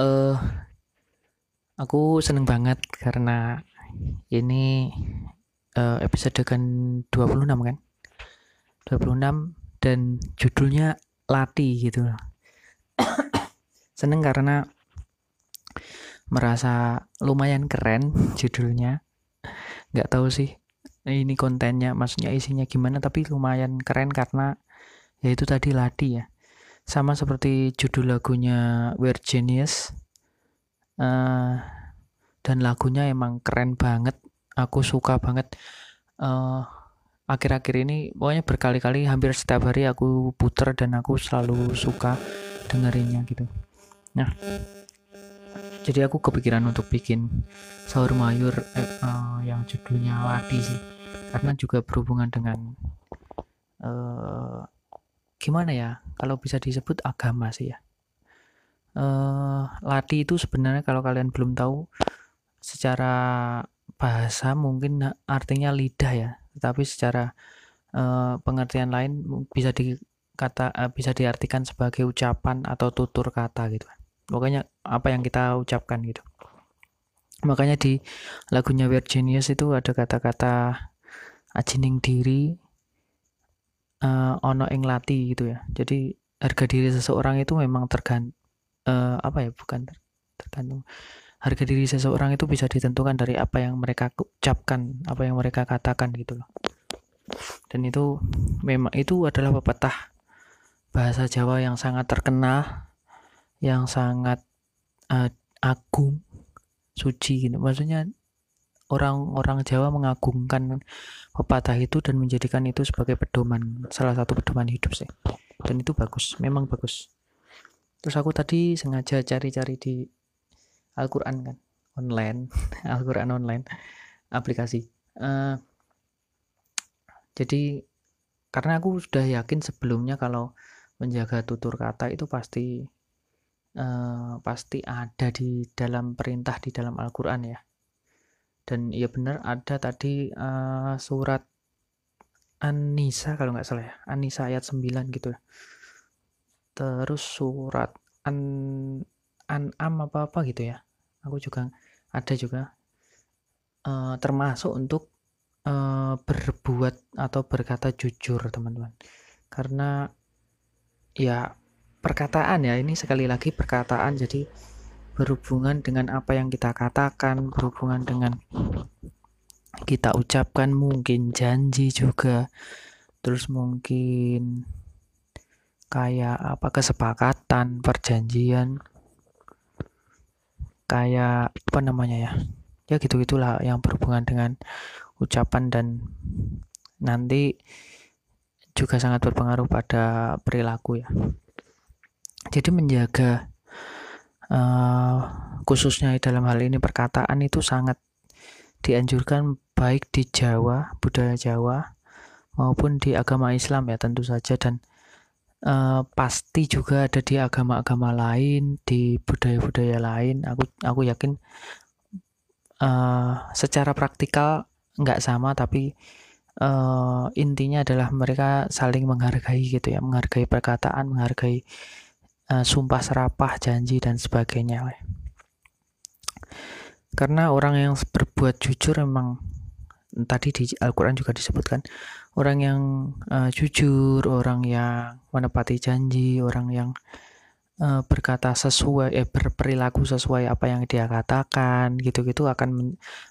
eh aku seneng banget karena ini uh, episode kan? 26 kan 26 dan judulnya Lati gitu seneng karena merasa lumayan keren judulnya. Nggak tahu sih ini kontennya maksudnya isinya gimana tapi lumayan keren karena ya itu tadi Lati ya sama seperti judul lagunya We're Genius. Uh, dan lagunya emang keren banget. Aku suka banget. Uh, akhir-akhir ini pokoknya berkali-kali hampir setiap hari aku puter dan aku selalu suka dengerinnya gitu. Nah jadi aku kepikiran untuk bikin sahur mayur eh, uh, yang judulnya Lati sih. Karena juga berhubungan dengan uh, gimana ya? Kalau bisa disebut agama sih ya. Uh, lati itu sebenarnya kalau kalian belum tahu secara bahasa mungkin artinya lidah ya. Tetapi secara uh, pengertian lain bisa dikata uh, bisa diartikan sebagai ucapan atau tutur kata gitu. Pokoknya apa yang kita ucapkan gitu. Makanya di lagunya Weird Genius itu ada kata-kata ajining diri uh, ono ing lati gitu ya. Jadi harga diri seseorang itu memang tergant uh, apa ya bukan ter tergantung. Harga diri seseorang itu bisa ditentukan dari apa yang mereka ucapkan apa yang mereka katakan gitu loh. Dan itu memang itu adalah pepatah bahasa Jawa yang sangat terkenal yang sangat uh, agung suci gitu. Maksudnya orang-orang Jawa mengagungkan pepatah itu dan menjadikan itu sebagai pedoman salah satu pedoman hidup sih. Dan itu bagus memang bagus. Terus aku tadi sengaja cari-cari di Al-Quran kan online Al-Quran online aplikasi. Uh, jadi karena aku sudah yakin sebelumnya kalau menjaga tutur kata itu pasti uh, pasti ada di dalam perintah di dalam Al-Quran ya dan ya benar ada tadi uh, surat An-Nisa kalau nggak salah ya An-Nisa ayat 9 gitu ya. Terus surat An An-Am apa-apa gitu ya. Aku juga ada juga uh, termasuk untuk uh, berbuat atau berkata jujur teman-teman. Karena ya perkataan ya ini sekali lagi perkataan. Jadi berhubungan dengan apa yang kita katakan, berhubungan dengan kita ucapkan mungkin janji juga, terus mungkin kayak apa kesepakatan, perjanjian, kayak apa namanya ya, ya gitu gitulah yang berhubungan dengan ucapan dan nanti juga sangat berpengaruh pada perilaku ya. Jadi menjaga uh, khususnya dalam hal ini perkataan itu sangat dianjurkan baik di Jawa budaya Jawa maupun di agama Islam ya tentu saja. Dan uh, pasti juga ada di agama-agama lain di budaya-budaya lain. Aku aku yakin uh, secara praktikal nggak sama tapi uh, intinya adalah mereka saling menghargai gitu ya menghargai perkataan menghargai uh, sumpah serapah, janji dan sebagainya. Karena orang yang berbuat jujur memang tadi di Al-Quran juga disebutkan orang yang uh, jujur, orang yang menepati janji, orang yang uh, berkata sesuai, eh, berperilaku sesuai apa yang dia katakan, gitu-gitu akan men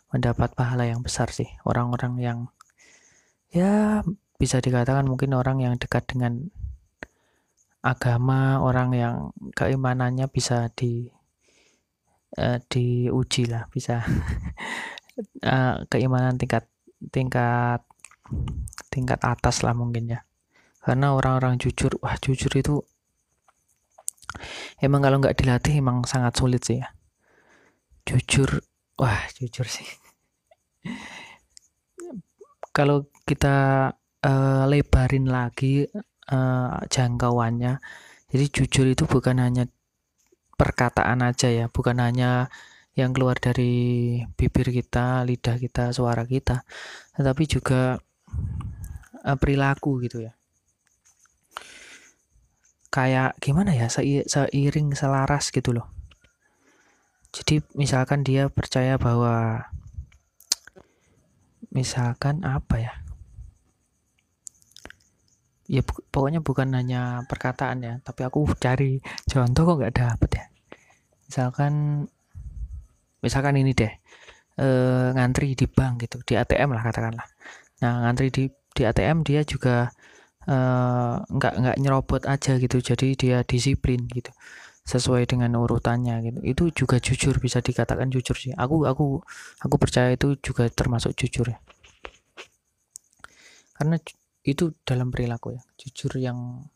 mendapat pahala yang besar sih. Orang-orang yang ya bisa dikatakan mungkin orang yang dekat dengan agama orang yang keimanannya bisa di uh, diuji lah bisa uh, keimanan tingkat tingkat tingkat atas lah mungkin ya. Karena orang-orang jujur wah jujur itu emang kalau nggak dilatih emang sangat sulit sih ya. Jujur wah jujur sih. Kalau kita uh, lebarin lagi uh, jangkauannya. Jadi jujur itu bukan hanya perkataan aja ya, bukan hanya yang keluar dari bibir kita, lidah kita, suara kita, tetapi juga uh, perilaku gitu ya. Kayak gimana ya, seiring selaras gitu loh. jadi misalkan dia percaya bahwa misalkan apa ya ya pokoknya bukan hanya perkataan ya tapi aku cari contoh kok nggak dapet ya. Misalkan misalkan ini deh e, ngantri di bank gitu di ATM lah katakanlah. Nah ngantri di di ATM dia juga eh, nggak nggak nyerobot aja gitu jadi dia disiplin gitu sesuai dengan urutannya gitu. Itu juga jujur bisa dikatakan jujur sih. Aku aku aku percaya itu juga termasuk jujur ya. Karena itu dalam perilaku ya jujur yang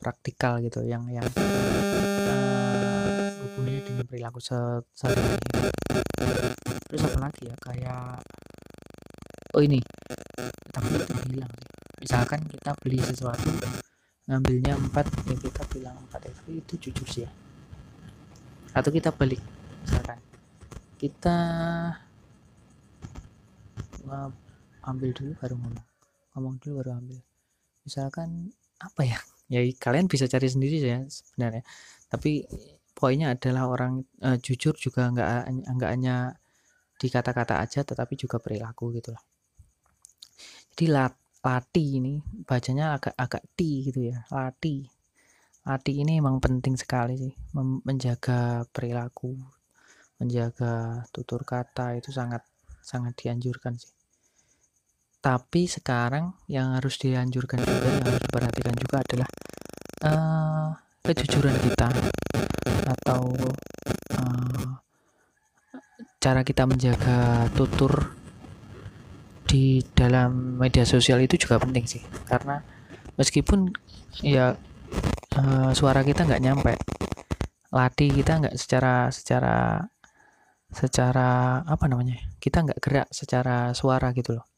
praktikal gitu yang yang uh, hubungannya dengan perilaku sehari terus apa lagi ya kayak oh ini tapi itu bilang sih misalkan kita beli sesuatu ngambilnya empat ya kita bilang empat itu itu jujur sih ya. Atau kita balik misalkan kita ambil dulu baru ngomong ngomong dulu baru ambil. Misalkan apa ya? Ya kalian bisa cari sendiri ya sebenarnya. Tapi poinnya adalah orang uh, jujur juga nggak nggak hanya di kata-kata aja tetapi juga perilaku gitu loh jadi lat lati ini bacanya agak agak ti gitu ya lati. Lati ini emang penting sekali sih menjaga perilaku menjaga tutur kata itu sangat sangat dianjurkan sih tapi sekarang yang harus dianjurkan juga yang harus diperhatikan juga adalah uh, kejujuran kita atau uh, cara kita menjaga tutur di dalam media sosial itu juga penting sih. Karena meskipun ya uh, suara kita nggak nyampe latih kita nggak secara secara secara apa namanya kita nggak gerak secara suara gitu loh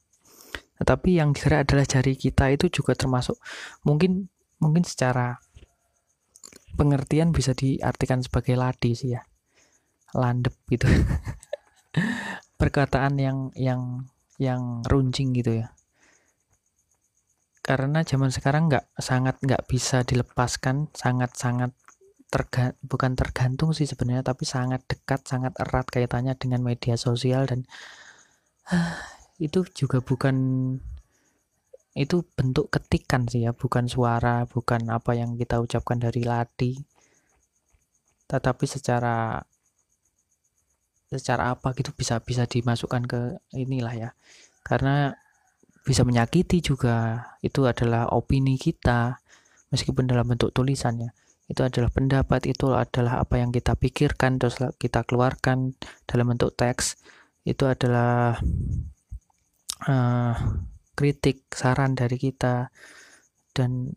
tetapi yang gerak adalah jari kita itu juga termasuk mungkin mungkin secara pengertian bisa diartikan sebagai ladi sih ya. Landep gitu. Perkataan yang yang yang runcing gitu ya. Karena zaman sekarang nggak sangat nggak bisa dilepaskan sangat sangat terga, bukan tergantung sih sebenarnya tapi sangat dekat sangat erat kaitannya dengan media sosial dan itu juga bukan itu bentuk ketikan sih ya bukan suara bukan apa yang kita ucapkan dari ladi tetapi secara secara apa gitu bisa bisa dimasukkan ke inilah ya. Karena bisa menyakiti juga itu adalah opini kita meskipun dalam bentuk tulisannya itu adalah pendapat itu adalah apa yang kita pikirkan terus kita keluarkan dalam bentuk teks. Itu adalah uh, kritik saran dari kita. Dan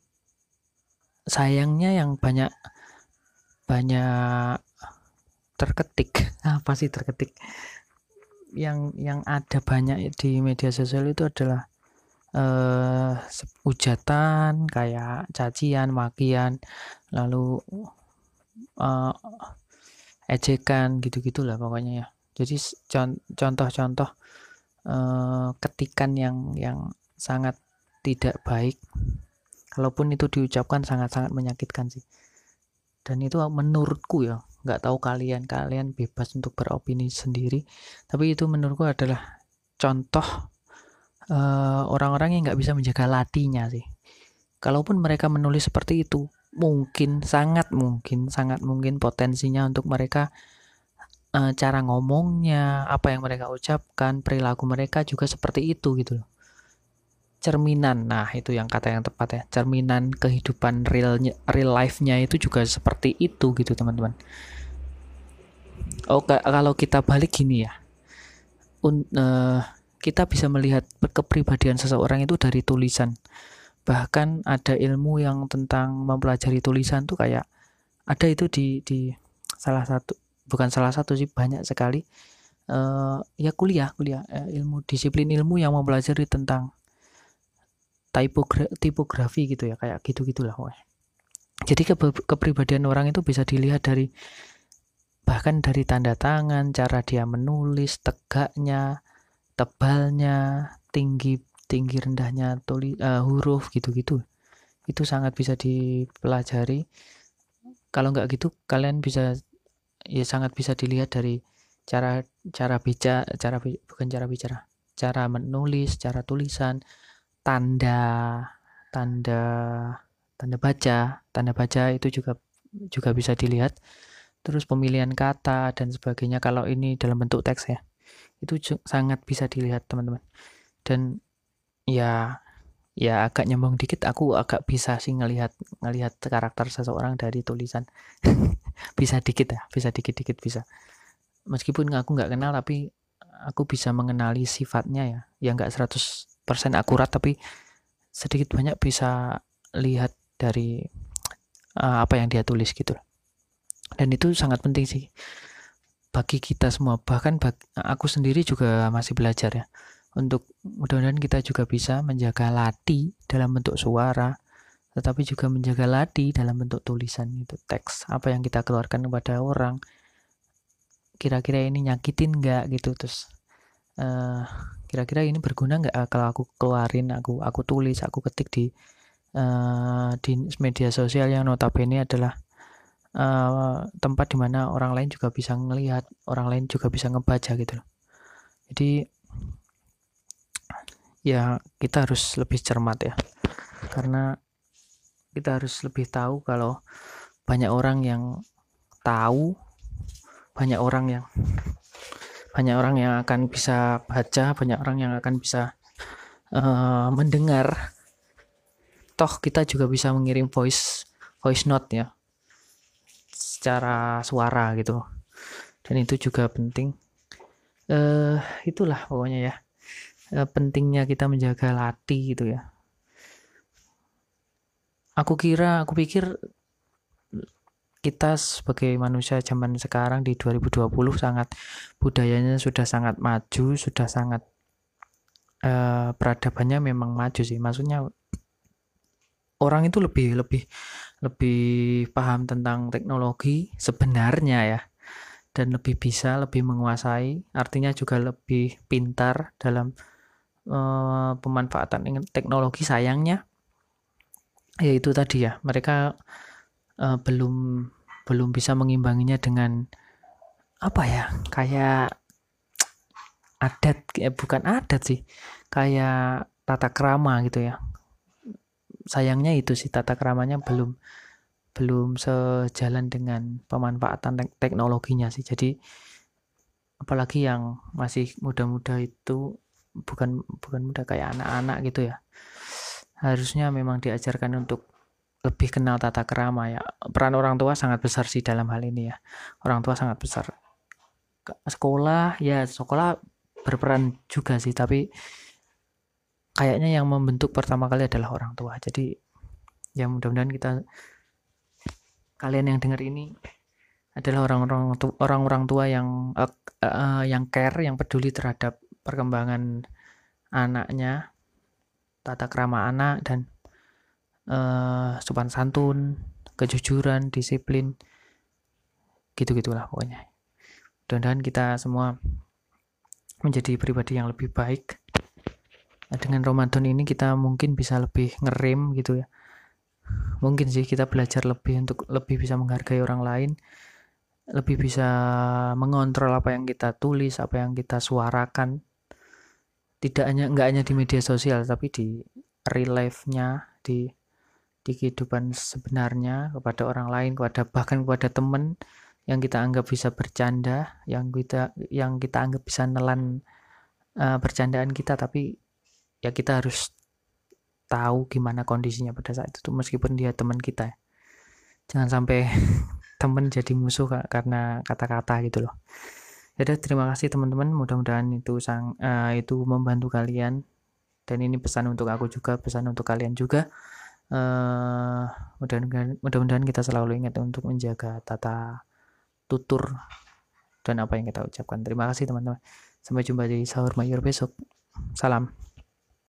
sayangnya yang banyak banyak terketik apa sih terketik? Yang yang ada banyak di media sosial itu adalah uh, ujatan kayak cacian makian lalu uh, ejekan gitu gitulah pokoknya ya. Jadi contoh-contoh uh, ketikan yang yang sangat tidak baik. Kalaupun itu diucapkan sangat-sangat menyakitkan sih. Dan itu menurutku ya nggak tahu kalian kalian bebas untuk beropini sendiri. Tapi itu menurutku adalah contoh uh, orang-orang yang nggak bisa menjaga latinya sih. Kalaupun mereka menulis seperti itu mungkin sangat mungkin sangat mungkin potensinya untuk mereka uh, cara ngomongnya apa yang mereka ucapkan perilaku mereka juga seperti itu gitu loh. Cerminan nah itu yang kata yang tepat ya. Cerminan kehidupan real real life-nya itu juga seperti itu gitu teman-teman. Oh kalau kita balik gini ya. Un, uh, kita bisa melihat kepribadian seseorang itu dari tulisan. Bahkan ada ilmu yang tentang mempelajari tulisan tuh kayak ada itu di di salah satu bukan salah satu sih banyak sekali uh, ya kuliah kuliah uh, ilmu disiplin ilmu yang mempelajari tentang tipogra tipografi gitu ya kayak gitu gitulah wah jadi ke kepribadian orang itu bisa dilihat dari bahkan dari tanda tangan cara dia menulis tegaknya tebalnya tinggi tinggi rendahnya tuli, uh, huruf gitu-gitu. Itu sangat bisa dipelajari. Kalau nggak gitu kalian bisa ya sangat bisa dilihat dari cara cara bicara cara bukan cara bicara cara menulis cara tulisan tanda tanda tanda baca tanda baca itu juga juga bisa dilihat. Terus pemilihan kata dan sebagainya kalau ini dalam bentuk teks ya itu sangat bisa dilihat teman-teman. Dan ya ya agak nyambung dikit aku agak bisa sih ngelihat ngelihat karakter seseorang dari tulisan. Bisa dikit ya bisa dikit-dikit bisa. Meskipun aku nggak kenal tapi aku bisa mengenali sifatnya ya. Ya nggak 100% akurat tapi sedikit banyak bisa lihat dari uh, apa yang dia tulis gitu dan itu sangat penting sih bagi kita semua. Bahkan bagi, aku sendiri juga masih belajar ya untuk mudah-mudahan kita juga bisa menjaga lati dalam bentuk suara tetapi juga menjaga lati dalam bentuk tulisan itu teks apa yang kita keluarkan kepada orang. Kira-kira ini nyakitin nggak gitu terus uh, kira-kira ini berguna nggak kalau aku keluarin aku aku tulis aku ketik di uh, di media sosial yang notabene adalah uh, tempat di mana orang lain juga bisa ngelihat orang lain juga bisa ngebaca gitu loh. Jadi ya kita harus lebih cermat ya. Karena kita harus lebih tahu kalau banyak orang yang tahu banyak orang yang banyak orang yang akan bisa baca banyak orang yang akan bisa uh, mendengar. Toh kita juga bisa mengirim voice voice note ya secara suara gitu. Dan itu juga penting. Uh, itulah pokoknya ya. Eh, pentingnya kita menjaga latih gitu ya. Aku kira aku pikir kita sebagai manusia zaman sekarang di 2020 sangat budayanya sudah sangat maju sudah sangat uh, peradabannya memang maju sih. Maksudnya orang itu lebih lebih lebih paham tentang teknologi sebenarnya ya dan lebih bisa lebih menguasai artinya juga lebih pintar dalam uh, pemanfaatan teknologi sayangnya yaitu tadi ya mereka uh, belum belum bisa mengimbanginya dengan apa ya kayak adat eh, bukan adat sih kayak tata krama gitu ya. Sayangnya itu sih tata kramanya belum belum sejalan dengan pemanfaatan teknologinya sih. Jadi apalagi yang masih muda-muda itu bukan bukan muda kayak anak-anak gitu ya. Harusnya memang diajarkan untuk lebih kenal tata kerama ya. Peran orang tua sangat besar sih dalam hal ini ya. Orang tua sangat besar. Sekolah ya sekolah berperan juga sih tapi kayaknya yang membentuk pertama kali adalah orang tua. Jadi ya mudah-mudahan kita kalian yang dengar ini adalah orang-orang orang-orang tua yang uh, uh, yang care yang peduli terhadap perkembangan anaknya, tata krama anak dan uh, sopan santun, kejujuran, disiplin, gitu-gitulah pokoknya. Mudah-mudahan kita semua menjadi pribadi yang lebih baik. Nah, dengan Ramadan ini kita mungkin bisa lebih ngerem gitu ya. Mungkin sih kita belajar lebih untuk lebih bisa menghargai orang lain, lebih bisa mengontrol apa yang kita tulis, apa yang kita suarakan, tidak hanya nggak hanya di media sosial tapi di real life-nya di di kehidupan sebenarnya kepada orang lain kepada bahkan kepada teman yang kita anggap bisa bercanda yang kita yang kita anggap bisa nelan uh, bercandaan kita tapi ya kita harus tahu gimana kondisinya pada saat itu meskipun dia teman kita. Jangan sampai teman jadi musuh karena kata-kata gitu loh ya terima kasih teman-teman. Mudah-mudahan itu sang uh, itu membantu kalian. Dan ini pesan untuk aku juga pesan untuk kalian juga. Uh, mudah-mudahan mudah-mudahan kita selalu ingat untuk menjaga tata tutur dan apa yang kita ucapkan. Terima kasih teman-teman. Sampai jumpa di sahur mayur besok. Salam